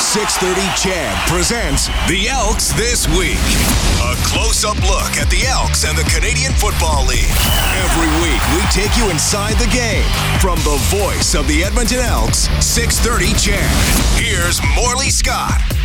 630 CHED presents the Elks This Week. A close up look at the Elks and the Canadian Football League. Every week, we take you inside the game. From the voice of the Edmonton Elks, 630 CHED. Here's Morley Scott.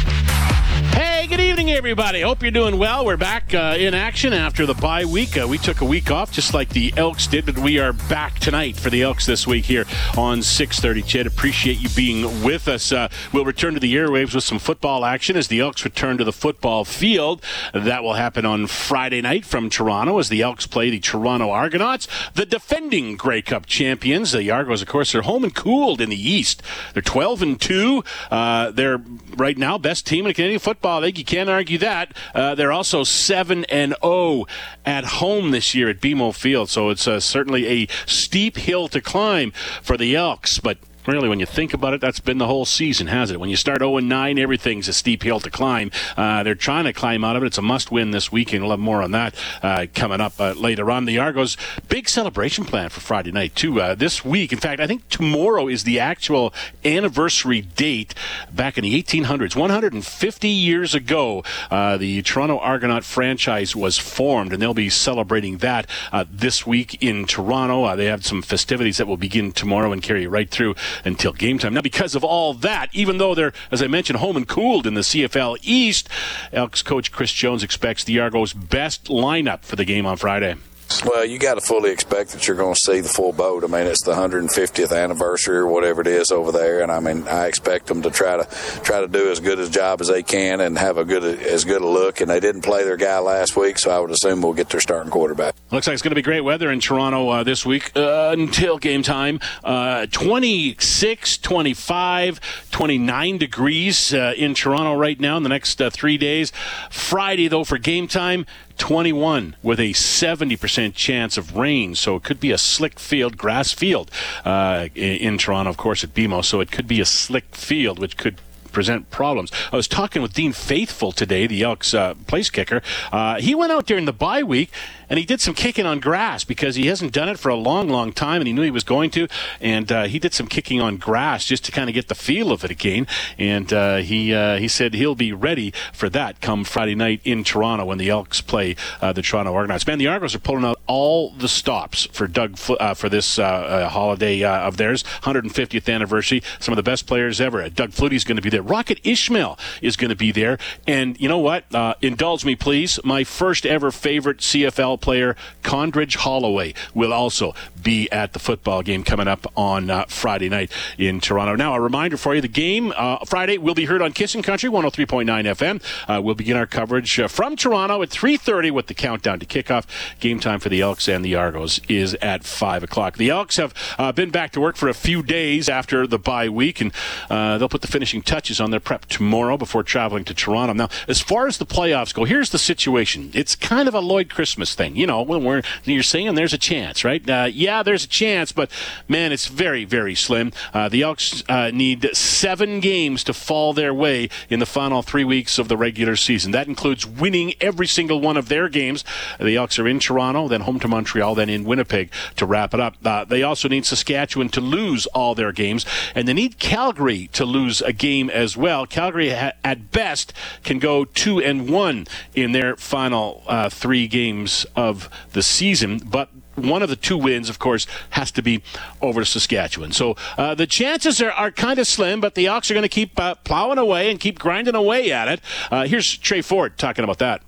Hey, good evening, everybody. Hope you're doing well. We're back uh, in action after the bye week. Uh, we took a week off, just like the Elks did, but we are back tonight for the Elks this week here on 6:30. CHED, appreciate you being with us. Uh, we'll return to the airwaves with some football action as the Elks return to the football field. That will happen on Friday night from Toronto as the Elks play the Toronto Argonauts, the defending Grey Cup champions. The Argos, of course, are home and cooled in the East. They're 12 and two. Uh, they're right now best team in Canadian football football league. You can't argue that. Uh, they're also seven and zero oh at home this year at BMO Field, so it's uh, certainly a steep hill to climb for the Elks. But Really, when you think about it, that's been the whole season, has it? When you start 0 9, everything's a steep hill to climb. Uh, they're trying to climb out of it. It's a must win this weekend. We'll have more on that uh, coming up uh, later on. The Argos, big celebration plan for Friday night, too. Uh, this week, in fact, I think tomorrow is the actual anniversary date back in the 1800s. 150 years ago, uh, the Toronto Argonaut franchise was formed, and they'll be celebrating that uh, this week in Toronto. they have some festivities that will begin tomorrow and carry right through until game time. Now, because of all that, even though they're, as I mentioned, home and cooled in the CFL East, Elks coach Chris Jones expects the Argos' best lineup for the game on Friday. Well, you got to fully expect that you're going to see the full boat. I mean, it's the 150th anniversary or whatever it is over there, and I mean, I expect them to try to try to do as good a job as they can and have a good as good a look. And they didn't play their guy last week, so I would assume we'll get their starting quarterback. Looks like it's going to be great weather in Toronto uh, this week uh, until game time. Uh, 26, 25, 29 degrees uh, in Toronto right now in the next uh, three days. Friday, though, for game time, 21 with a 70% chance of rain. So it could be a slick field, grass field uh, in, Toronto, of course, at BMO. So it could be a slick field, which could present problems. I was talking with Dean Faithfull today, the Elks uh, place kicker. Uh, he went out during the bye week and he did some kicking on grass because he hasn't done it for a long, long time, and he knew he was going to. And uh, he did some kicking on grass just to kind of get the feel of it again. And uh, he uh, he said he'll be ready for that come Friday night in Toronto when the Elks play uh, the Toronto Argonauts. Man, the Argos are pulling out all the stops for Doug uh, for this uh, holiday of theirs, 150th anniversary. Some of the best players ever. Doug Flutie's going to be there. Rocket Ismail is going to be there. And you know what? indulge me, please. My first ever favorite CFL player Condredge Holloway will also be at the football game coming up on uh, Friday night in Toronto. Now, a reminder for you: the game uh, Friday will be heard on Kissing Country 103.9 FM. Uh, we'll begin our coverage uh, from Toronto at 3:30 with the countdown to kickoff. Game time for the Elks and the Argos is at five o'clock. The Elks have uh, been back to work for a few days after the bye week, and uh, they'll put the finishing touches on their prep tomorrow before traveling to Toronto. Now, as far as the playoffs go, here's the situation: it's kind of a Lloyd Christmas thing you know, when we're you're saying there's a chance, right? Uh, yeah, there's a chance, but man, it's very, very slim. Uh, the Elks uh, need seven games to fall their way in the final three weeks of the regular season. That includes winning every single one of their games. The Elks are in Toronto, then home to Montreal, then in Winnipeg to wrap it up. Uh, they also need Saskatchewan to lose all their games, and they need Calgary to lose a game as well. Calgary, ha- at best, can go two and one in their final uh, three games of the season, but one of the two wins, of course, has to be over to Saskatchewan. So uh, the chances are, are kind of slim, but the Ox are going to keep uh, plowing away and keep grinding away at it. Uh, here's Tre Ford talking about that.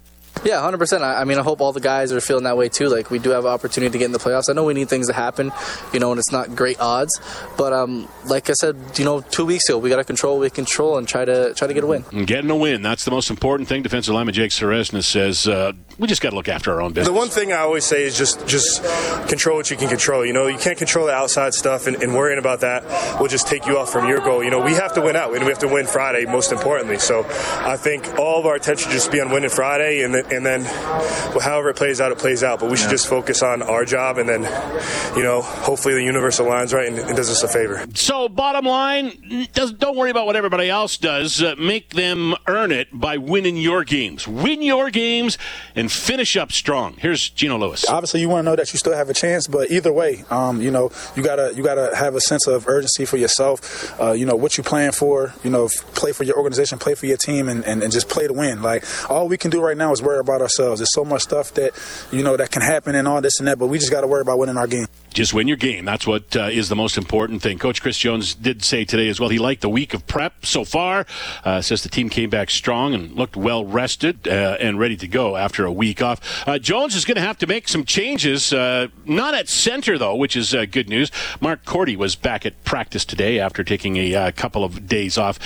Yeah, 100%. I, I, mean, I hope all the guys are feeling that way too. Like, we do have an opportunity to get in the playoffs. I know we need things to happen, you know, and it's not great odds. But, um, like I said, you know, two weeks ago, we got to control what we control and try to try to get a win. Getting a win. That's the most important thing. Defensive lineman Jake Ceresna says, uh, we just got to look after our own business. The one thing I always say is just just control what you can control. You know, you can't control the outside stuff, and, and worrying about that will just take you off from your goal. You know, we have to win out, and we have to win Friday, most importantly. So I think all of our attention just be on winning Friday, and then it, and then well, however it plays out, it plays out. But we should just focus on our job, and then, you know, hopefully the universe aligns right and, and does us a favor. So, bottom line, does, don't worry about what everybody else does. Uh, make them earn it by winning your games. Win your games and finish up strong. Here's Geno Lewis. Obviously, you want to know that you still have a chance, but either way, um, you know, you gotta you gotta have a sense of urgency for yourself. Uh, you know what you plan for. You know, play for your organization, play for your team, and, and, and just play to win. Like all we can do right now is worry about ourselves. There's so much stuff that you know that can happen and all this and that, but we just got to worry about winning our game just win your game. That's what uh, is the most important thing. Coach Chris Jones did say today as well. He liked the week of prep so far. Uh, says the team came back strong and looked well rested uh, and ready to go after a week off. Uh, Jones is going to have to make some changes. Uh, not at center though, which is uh, good news. Mark Korte was back at practice today after taking a couple of days off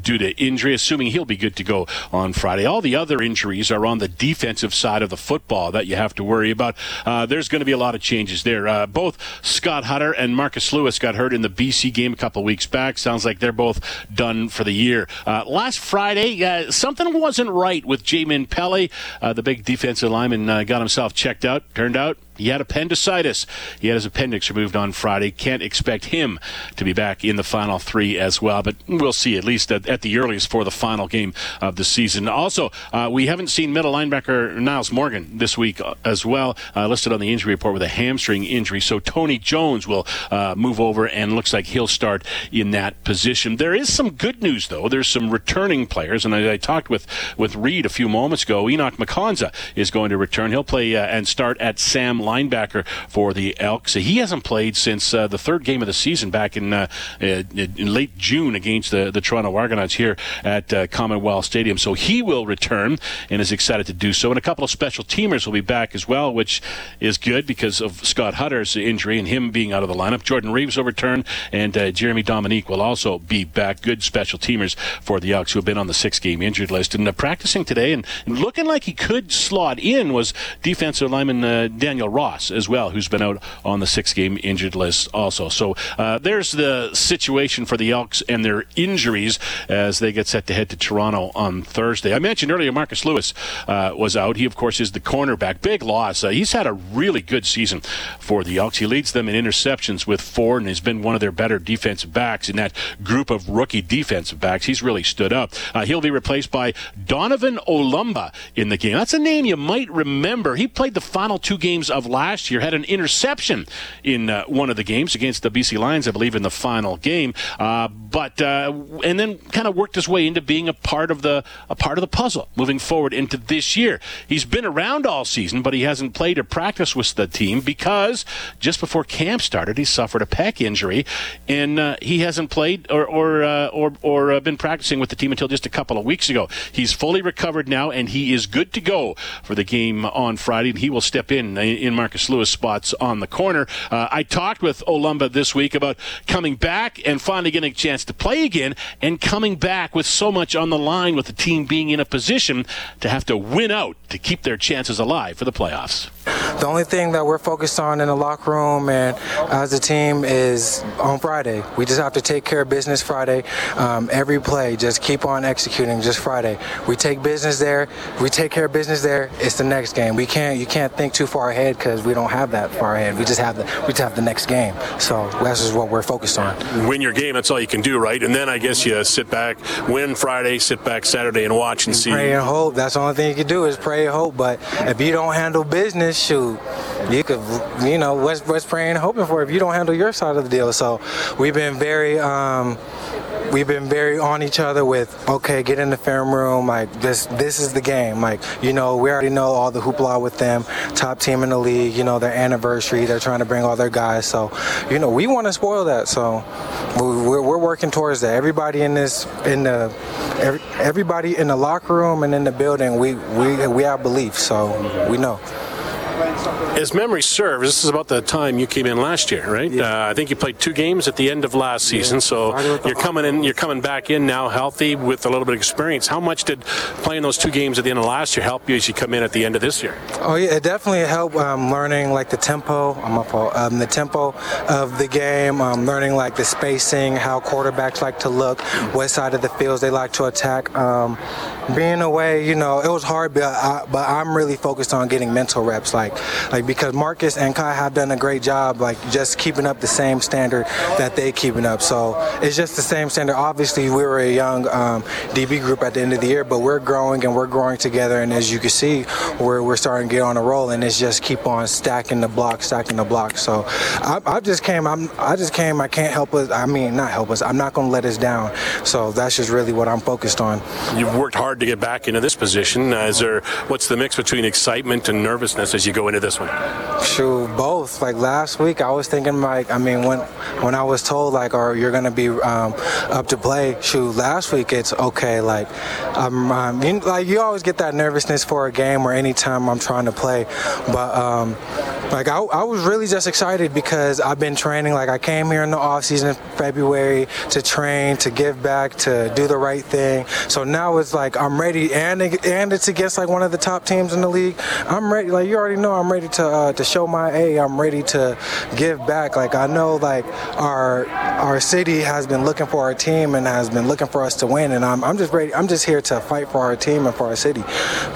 due to injury. Assuming he'll be good to go on Friday. All the other injuries are on the defensive side of the football that you have to worry about. there's going to be a lot of changes there. both both Scott Hutter and Marcus Lewis got hurt in the BC game a couple weeks back. Sounds like they're both done for the year. Uh, last Friday, uh, something wasn't right with Jamin Pelly. Uh, the big defensive lineman uh, got himself checked out. Turned out he had appendicitis. He had his appendix removed on Friday. Can't expect him to be back in the final three as well, but we'll see at least at, at the earliest for the final game of the season. Also, uh, we haven't seen middle linebacker Nyles Morgan this week uh, as well, uh, listed on the injury report with a hamstring injury. So Tony Jones will uh, move over and looks like he'll start in that position. There is some good news though. There's some returning players, and I, I talked with with Reed a few moments ago. Enock Makonzo is going to return. He'll play uh, and start at Sam linebacker for the Elks. He hasn't played since uh, the third game of the season back in, uh, in late June against the, the Toronto Argonauts here at uh, Commonwealth Stadium. So he will return and is excited to do so. And a couple of special teamers will be back as well, which is good because of Scott Hutter's injury and him being out of the lineup. Jordan Reeves will return, and uh, Jeremy Dominique will also be back. Good special teamers for the Elks who have been on the six-game injured list and uh, practicing today and, and, looking like he could slot in was defensive lineman uh, Daniel Ross as well, who's been out on the six game injured list also. So uh, there's the situation for the Elks and their injuries as they get set to head to Toronto on Thursday. I mentioned earlier Marcus Lewis uh, was out. He, of course, is the cornerback. Big loss. Uh, he's had a really good season for the Elks. He leads them in interceptions with four and has been one of their better defensive backs in that group of rookie defensive backs. He's really stood up. Uh, he'll be replaced by Donovan Olumba in the game. That's a name you might remember. He played the final two games of last year, had an interception in uh, one of the games against the BC Lions, I believe, in the final game. Uh, but uh, and then kind of worked his way into being a part of the a part of the puzzle moving forward into this year. He's been around all season, but he hasn't played or practiced with the team because just before camp started, he suffered a pec injury, and uh, he hasn't played or or uh, or, or been practicing with the team until just a couple of weeks ago. He's fully recovered now, and he is good to go for the game on Friday. And he will step in in Marcus Lewis spots on the corner. Uh, I talked with Olumba this week about coming back and finally getting a chance to play again and coming back with so much on the line with the team being in a position to have to win out to keep their chances alive for the playoffs. The only thing that we're focused on in the locker room and as a team is on Friday. We just have to take care of business Friday. Um, every play, just keep on executing. Just Friday, we take business there. We take care of business there. It's the next game. We can't. You can't think too far ahead because we don't have that far ahead. We just have the we just have the next game. So that's just what we're focused on. Win your game. That's all you can do, right? And then I guess you sit back, win Friday, sit back Saturday, and watch and, and see. Pray and hope. That's the only thing you can do is pray and hope. But if you don't handle business, shoot, you could, you know, what's what's praying and hoping for if you don't handle your side of the deal. So we've been very. Um, we've been very on each other with okay get in the film room like this this is the game. Like you know we already know all the hoopla with them top team in the league you know their anniversary they're trying to bring all their guys. So you know we want to spoil that. So we're, we're working towards that. Everybody in this in the every, everybody in the locker room and in the building we we we have belief. So we know as memory serves, this is about the time you came in last year, right? Yeah. Uh, I think you played two games at the end of last season, yeah. so you're coming in. You're coming back in now, healthy with a little bit of experience. How much did playing those two games at the end of last year help you as you come in at the end of this year? Oh yeah, it definitely helped um, learning like the tempo. I'm up, um, the tempo of the game, um, learning like the spacing, how quarterbacks like to look, what side of the fields they like to attack. Um, being away, you know, it was hard, but, I, but I'm really focused on getting mental reps, like like because Marcus and Kai have done a great job, like just keeping up the same standard that they keeping up. So it's just the same standard. Obviously, we were a young um, DB group at the end of the year, but we're growing and we're growing together. And as you can see, we're we're starting to get on a roll, and it's just keep on stacking the block, stacking the block. So I, I just came, I'm, I just came. I can't help us. I mean, not help us. I'm not going to let us down. So that's just really what I'm focused on. You've worked hard to get back into this position. Uh, is there what's the mix between excitement and nervousness as you go into this one? Shoot, both. Like last week, I was thinking like, I mean, when when I was told like, "Or you're gonna be um, up to play," shoot, last week it's okay. Like, I'm, um, you, like you always get that nervousness for a game or anytime I'm trying to play, but um, like I, I was really just excited because I've been training. Like I came here in the off season, February, to train, to give back, to do the right thing. So now it's like I'm ready, and and it's against like one of the top teams in the league. I'm ready. Like you already know, Ready to uh, to show my A. I'm ready to give back. Like I know, like our our city has been looking for our team and has been looking for us to win, and I'm I'm just ready. I'm just here to fight for our team and for our city.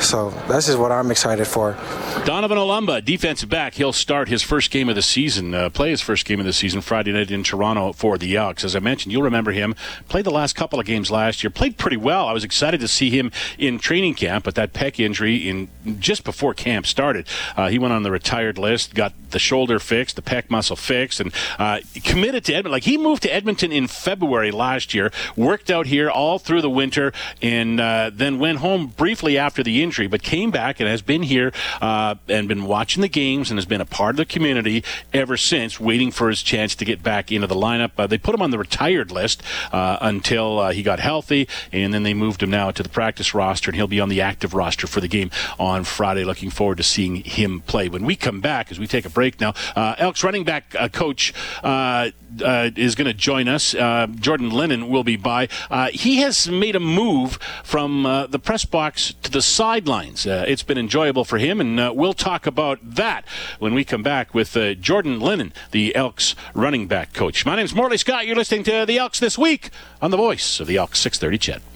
So that's just what I'm excited for. Donovan Olumba, defensive back. He'll start his first game of the season, uh, play his first game of the season Friday night in Toronto for the Elks. As I mentioned, you'll remember him. Played the last couple of games last year. Played pretty well. I was excited to see him in training camp, but that pec injury in just before camp started, uh, he went on the retired list. Got the shoulder fixed, the pec muscle fixed, and uh, committed to Edmonton. Like he moved to Edmonton in February last year, worked out here all through the winter, and uh, then went home briefly after the injury, but came back and has been here uh, and been watching the games and has been a part of the community ever since, waiting for his chance to get back into the lineup. Uh, they put him on the retired list uh, until uh, he got healthy, and then they moved him now to the practice roster, and he'll be on the active roster for the game on Friday. Looking forward to seeing him play. When we come back, as we take a break now. Uh, Elks running back uh, coach uh, uh is going to join us. Uh, Jordan Lennon will be by. Uh, he has made a move from the press box to the sidelines. it's been enjoyable for him, and we'll talk about that when we come back with Jordan Lennon, the Elks running back coach. My name is Morley Scott. You're listening to the Elks this week on the voice of the Elks 630 CHED.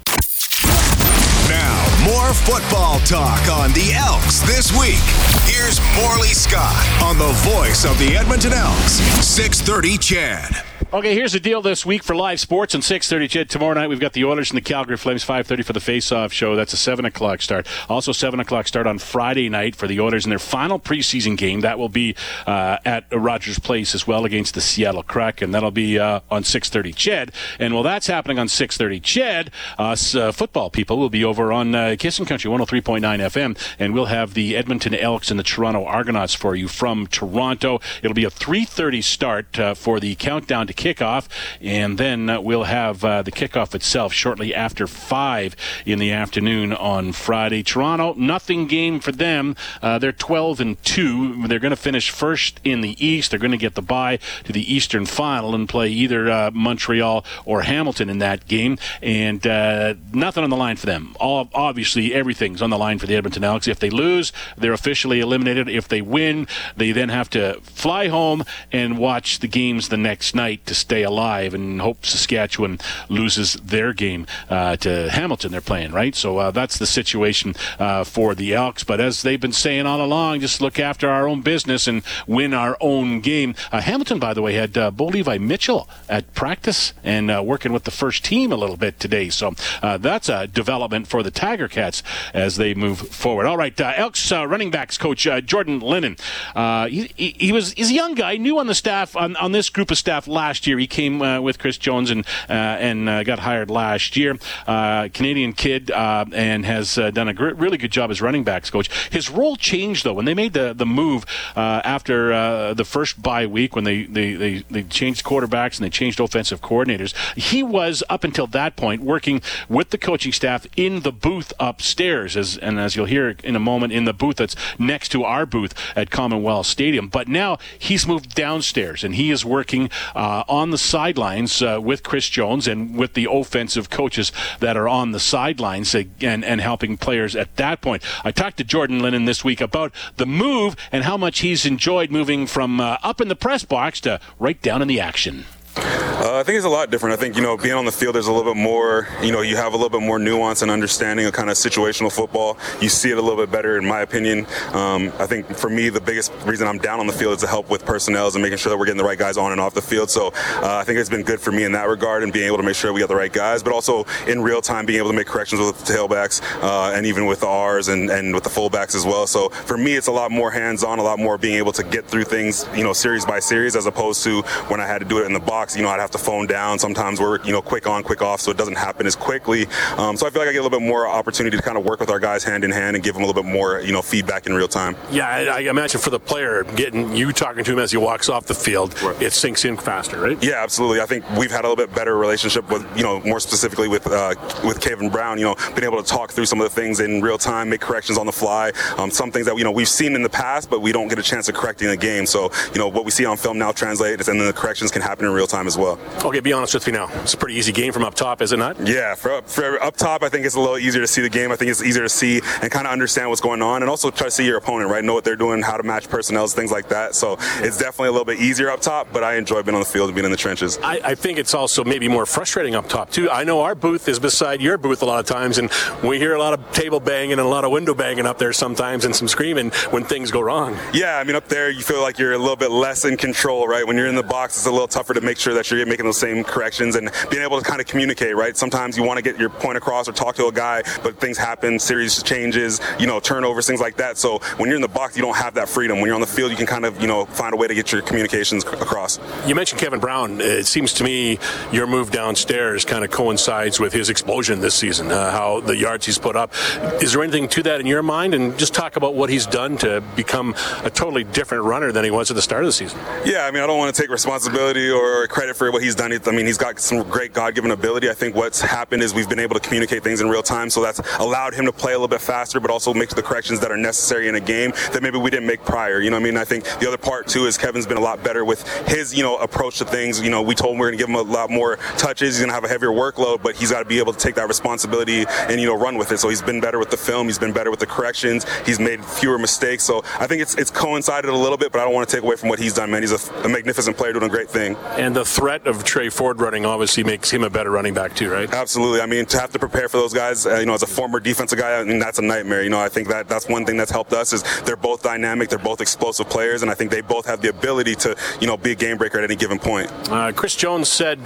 Now, more football talk on the Elks this week. Here's Morley Scott on the voice of the Edmonton Elks, 630 CHED. Okay, here's the deal this week for live sports and 6:30. CHED tomorrow night we've got the Oilers and the Calgary Flames 5:30 for the face-off show. That's a seven o'clock start. Also seven o'clock start on Friday night for the Oilers in their final preseason game. That will be uh, at Rogers Place as well against the Seattle Kraken. And that'll be uh, on 6:30 CHED. And while that's happening on 6:30 CHED, us uh, football people will be over on uh, Kissin' Country 103.9 FM, and we'll have the Edmonton Elks and the Toronto Argonauts for you from Toronto. It'll be a 3:30 start uh, for the countdown to kickoff, and then uh, we'll have uh, the kickoff itself shortly after 5 in the afternoon on Friday. Toronto, nothing game for them. Uh, they're 12 and 2. They're going to finish first in the East. They're going to get the bye to the Eastern Final and play either uh, Montreal or Hamilton in that game, and uh, nothing on the line for them. All, obviously, everything's on the line for the Edmonton Elks. If they lose, they're officially eliminated. If they win, they then have to fly home and watch the games the next night to stay alive and hope Saskatchewan loses their game uh, to Hamilton. They're playing right, so uh, that's the situation uh, for the Elks. But as they've been saying all along, just look after our own business and win our own game. Uh, Hamilton, by the way, had uh, Bo Levi Mitchell at practice and uh, working with the first team a little bit today. So that's a development for the Tiger Cats as they move forward. All right, Elks running backs coach Jordan Lennon. He, he, he, was he's a young guy, new on the staff on, on this group of staff last last year. He came uh, with Chris Jones and uh, and uh, got hired last year. Uh, Canadian kid and has done a gr- really good job as running backs coach. His role changed though when they made the the move after the first bye week when they, they they they changed quarterbacks and they changed offensive coordinators. He was up until that point working with the coaching staff in the booth upstairs, as and as you'll hear in a moment, in the booth that's next to our booth at Commonwealth Stadium. But now he's moved downstairs and he is working uh, on the sidelines uh, with Chris Jones and with the offensive coaches that are on the sidelines and, and helping players at that point. I talked to Jordan Lennon this week about the move and how much he's enjoyed moving from uh, up in the press box to right down in the action. Uh, I think it's a lot different. I think you know being on the field there's a little bit more. You know you have a little bit more nuance and understanding of kind of situational football. You see it a little bit better, in my opinion. Um, I think for me the biggest reason I'm down on the field is to help with personnel and making sure that we're getting the right guys on and off the field. So uh, I think it's been good for me in that regard and being able to make sure we got the right guys, but also in real time being able to make corrections with the tailbacks uh, and even with the R's and, and with the fullbacks as well. So for me it's a lot more hands-on, a lot more being able to get through things, you know, series by series as opposed to when I had to do it in the box. You know, I'd have have to phone down. Sometimes we're you know quick on, quick off, so it doesn't happen as quickly. Um, so I feel like I get a little bit more opportunity to kind of work with our guys hand in hand and give them a little bit more you know feedback in real time. Yeah, I, I imagine for the player getting you talking to him as he walks off the field, right. it sinks in faster, right? Yeah, absolutely. I think we've had a little bit better relationship with you know more specifically with uh, with Kevin Brown. You know, being able to talk through some of the things in real time, make corrections on the fly. Um, some things that you know we've seen in the past, but we don't get a chance of correcting the game. So you know what we see on film now translates, and then the corrections can happen in real time as well. Okay, be honest with me now. It's a pretty easy game from up top, is it not? Yeah, for, for up top, I think it's a little easier to see the game. I think it's easier to see and kind of understand what's going on, and also try to see your opponent, right? Know what they're doing, how to match personnel, things like that. So it's definitely a little bit easier up top, but I enjoy being on the field and being in the trenches. I, I think it's also maybe more frustrating up top too. I know our booth is beside your booth a lot of times, and we hear a lot of table banging and a lot of window banging up there sometimes, and some screaming when things go wrong. Yeah, I mean up there you feel like you're a little bit less in control, right? When you're in the box, it's a little tougher to make sure that you're making those same corrections and being able to kind of communicate, right? Sometimes you want to get your point across or talk to a guy, but things happen, series changes, you know, turnovers, things like that. So when you're in the box, you don't have that freedom. When you're on the field, you can kind of, you know, find a way to get your communications across. You mentioned Kevin Brown. It seems to me your move downstairs kind of coincides with his explosion this season, uh, how the yards he's put up. Is there anything to that in your mind? And just talk about what he's done to become a totally different runner than he was at the start of the season. Yeah, I mean, I don't want to take responsibility or credit for what he's done. It. I mean, he's got some great God-given ability. I think what's happened is we've been able to communicate things in real time, so that's allowed him to play a little bit faster, but also make the corrections that are necessary in a game that maybe we didn't make prior. You know, I mean, I think the other part too is Kevin's been a lot better with his, you know, approach to things. You know, we told him we are going to give him a lot more touches. He's going to have a heavier workload, but he's got to be able to take that responsibility and you know run with it. So he's been better with the film. He's been better with the corrections. He's made fewer mistakes. So I think it's it's coincided a little bit, but I don't want to take away from what he's done. Man, he's a, a magnificent player doing a great thing. And the threat of Tre Ford running obviously makes him a better running back too, right? Absolutely. I mean, to have to prepare for those guys, uh, you know, as a former defensive guy, I mean, that's a nightmare. You know, I think that that's one thing that's helped us is they're both dynamic, they're both explosive players, and I think they both have the ability to, you know, be a game breaker at any given point. Uh, Chris Jones said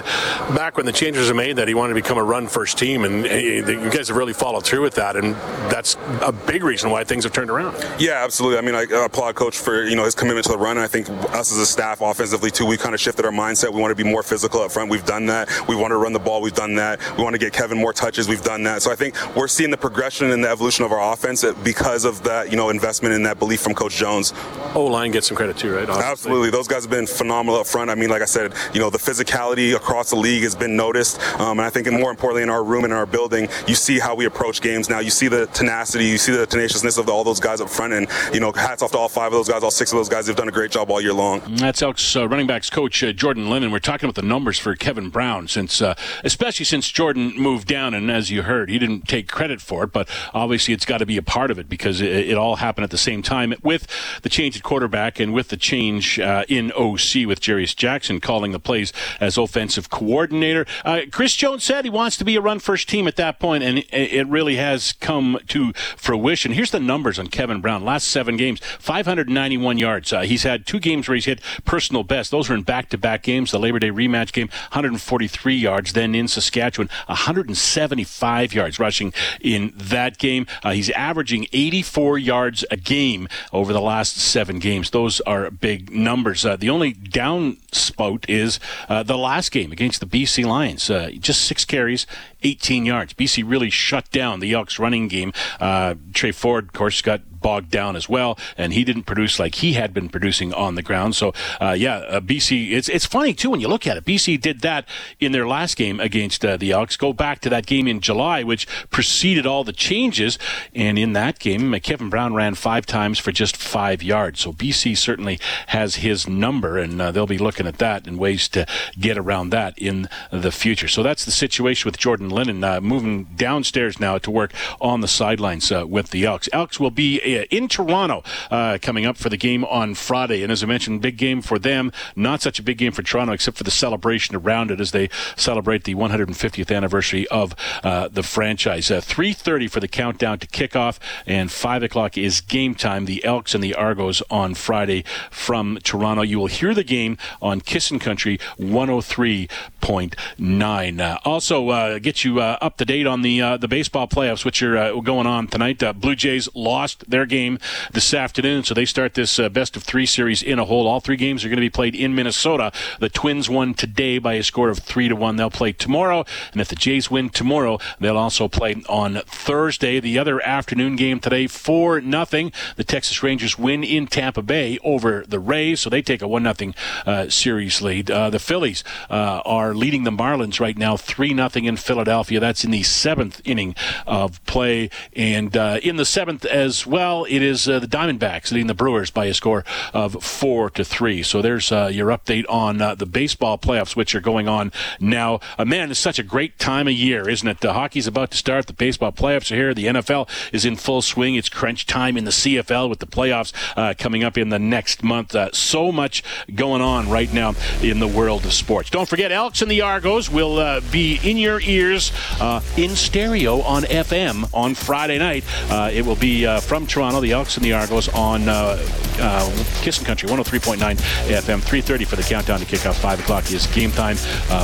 back when the changes were made that he wanted to become a run first team, and uh, you guys have really followed through with that, and that's a big reason why things have turned around. Yeah, absolutely. I mean, I applaud Coach for you know his commitment to the run. And I think us as a staff, offensively too, we kind of shifted our mindset. We want to be more physical up front. We've done that. We want to run the ball. We've done that. We want to get Kevin more touches. We've done that. So I think we're seeing the progression and the evolution of our offense because of that, you know, investment in that belief from Coach Jones. O line gets some credit too, right? Obviously. Absolutely. Those guys have been phenomenal up front. I mean, like I said, you know, the physicality across the league has been noticed. Um, and I think, and more importantly, in our room and in our building, you see how we approach games now. You see the tenacity, you see the tenaciousness of all those guys up front. And, you know, hats off to all five of those guys, all six of those guys. They've done a great job all year long. That's Elks uh, running backs coach uh, Jordan Lennon. We're talking about the numbers for Kevin Brown since, uh, especially since Jordan moved down. And as you heard, he didn't take credit for it, but obviously it's got to be a part of it because it, it, all happened at the same time with the change at quarterback and with the change uh, in OC with Jarious Jackson calling the plays as offensive coordinator. Uh, Chris Jones said he wants to be a run first team at that point, and it really has come to fruition. Here's the numbers on Kevin Brown. Last seven games, 591 yards. Uh, he's had two games where he's hit personal best. Those were in back to back games, the Labor Day rematch rematch game, 143 yards. Then in Saskatchewan, 175 yards rushing in that game. Uh, he's averaging 84 yards a game over the last seven games. Those are big numbers. Uh, the only down spout is uh, the last game against the BC Lions. Uh, just six carries, 18 yards. BC really shut down the Elks running game. Uh, Tre Ford, of course, got bogged down as well, and he didn't produce like he had been producing on the ground. So, uh, yeah, uh, BC. It's it's funny too when you look at it. BC did that in their last game against uh, the Elks. Go back to that game in July, which preceded all the changes, and in that game, Kevin Brown ran five times for just five yards. So BC certainly has his number, and uh, they'll be looking at that and ways to get around that in the future. So that's the situation with Jordan Lennon uh, moving downstairs now to work on the sidelines uh, with the Elks. Elks will be uh, in Toronto uh, coming up for the game on Friday. And as I mentioned, big game for them. Not such a big game for Toronto, except for the celebration around it as they celebrate the 150th anniversary of uh, the franchise. 3:30 for the countdown to kickoff, and 5 o'clock is game time. The Elks and the Argos on Friday from Toronto. You will hear the game on Kissin' Country 103.9. Uh, also, uh, get you uh, up to date on the the baseball playoffs, which are going on tonight. Blue Jays lost their game this afternoon, so they start this best of three series in a hole. All three games are going to be played in Minnesota. The Twins won today by a score of three to one. They'll play tomorrow, and if the Jays win tomorrow, they'll also play on Thursday. The other afternoon game today, four nothing. The Texas Rangers win in Tampa Bay over the Rays, so they take a one nothing uh, series lead. Uh, the Phillies uh, are leading the Marlins right now, three nothing in Philadelphia. That's in the seventh inning of play, and uh, in the seventh as well, it is uh, the Diamondbacks leading the Brewers by a score of four to three. So there's uh, your update on the baseball playoffs, which are going on now. man, it's such a great time of year, isn't it? The hockey's about to start. The baseball playoffs are here. The NFL is in full swing. It's crunch time in the CFL with the playoffs coming up in the next month. so much going on right now in the world of sports. Don't forget, Elks and the Argos will uh, be in your ears uh, in stereo on FM on Friday night. Uh, it will be uh, from Toronto, the Elks and the Argos on uh, uh, Kissin' Country 103.9 FM, 3:30 for the countdown to kick off. Five o'clock is game time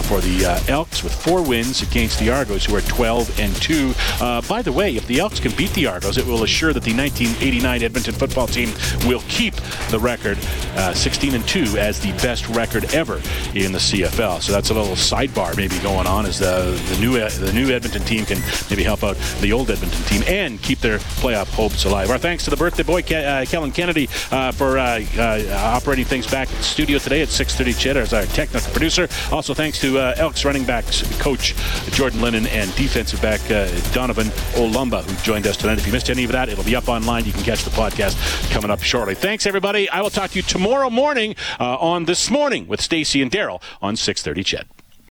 for the Elks with four wins against the Argos, who are 12 and two. by the way, if the Elks can beat the Argos, it will assure that the 1989 Edmonton football team will keep the record 16 and two as the best record ever in the CFL. So that's a little sidebar maybe going on as the the new the new Edmonton team can maybe help out the old Edmonton team and keep their playoff hopes alive. Our thanks to the birthday boy Ke- uh, Kellen Kennedy uh, for uh, uh operating things back at the studio today at 6:30. Ched as our technical producer. Also thanks to uh, Elks running backs coach Jordan Lennon and defensive back Donovan Olumba who joined us tonight. If you missed any of that, it'll be up online. You can catch the podcast coming up shortly. Thanks everybody. I will talk to you tomorrow morning on this morning with Stacy and Daryl on 6:30. Ched.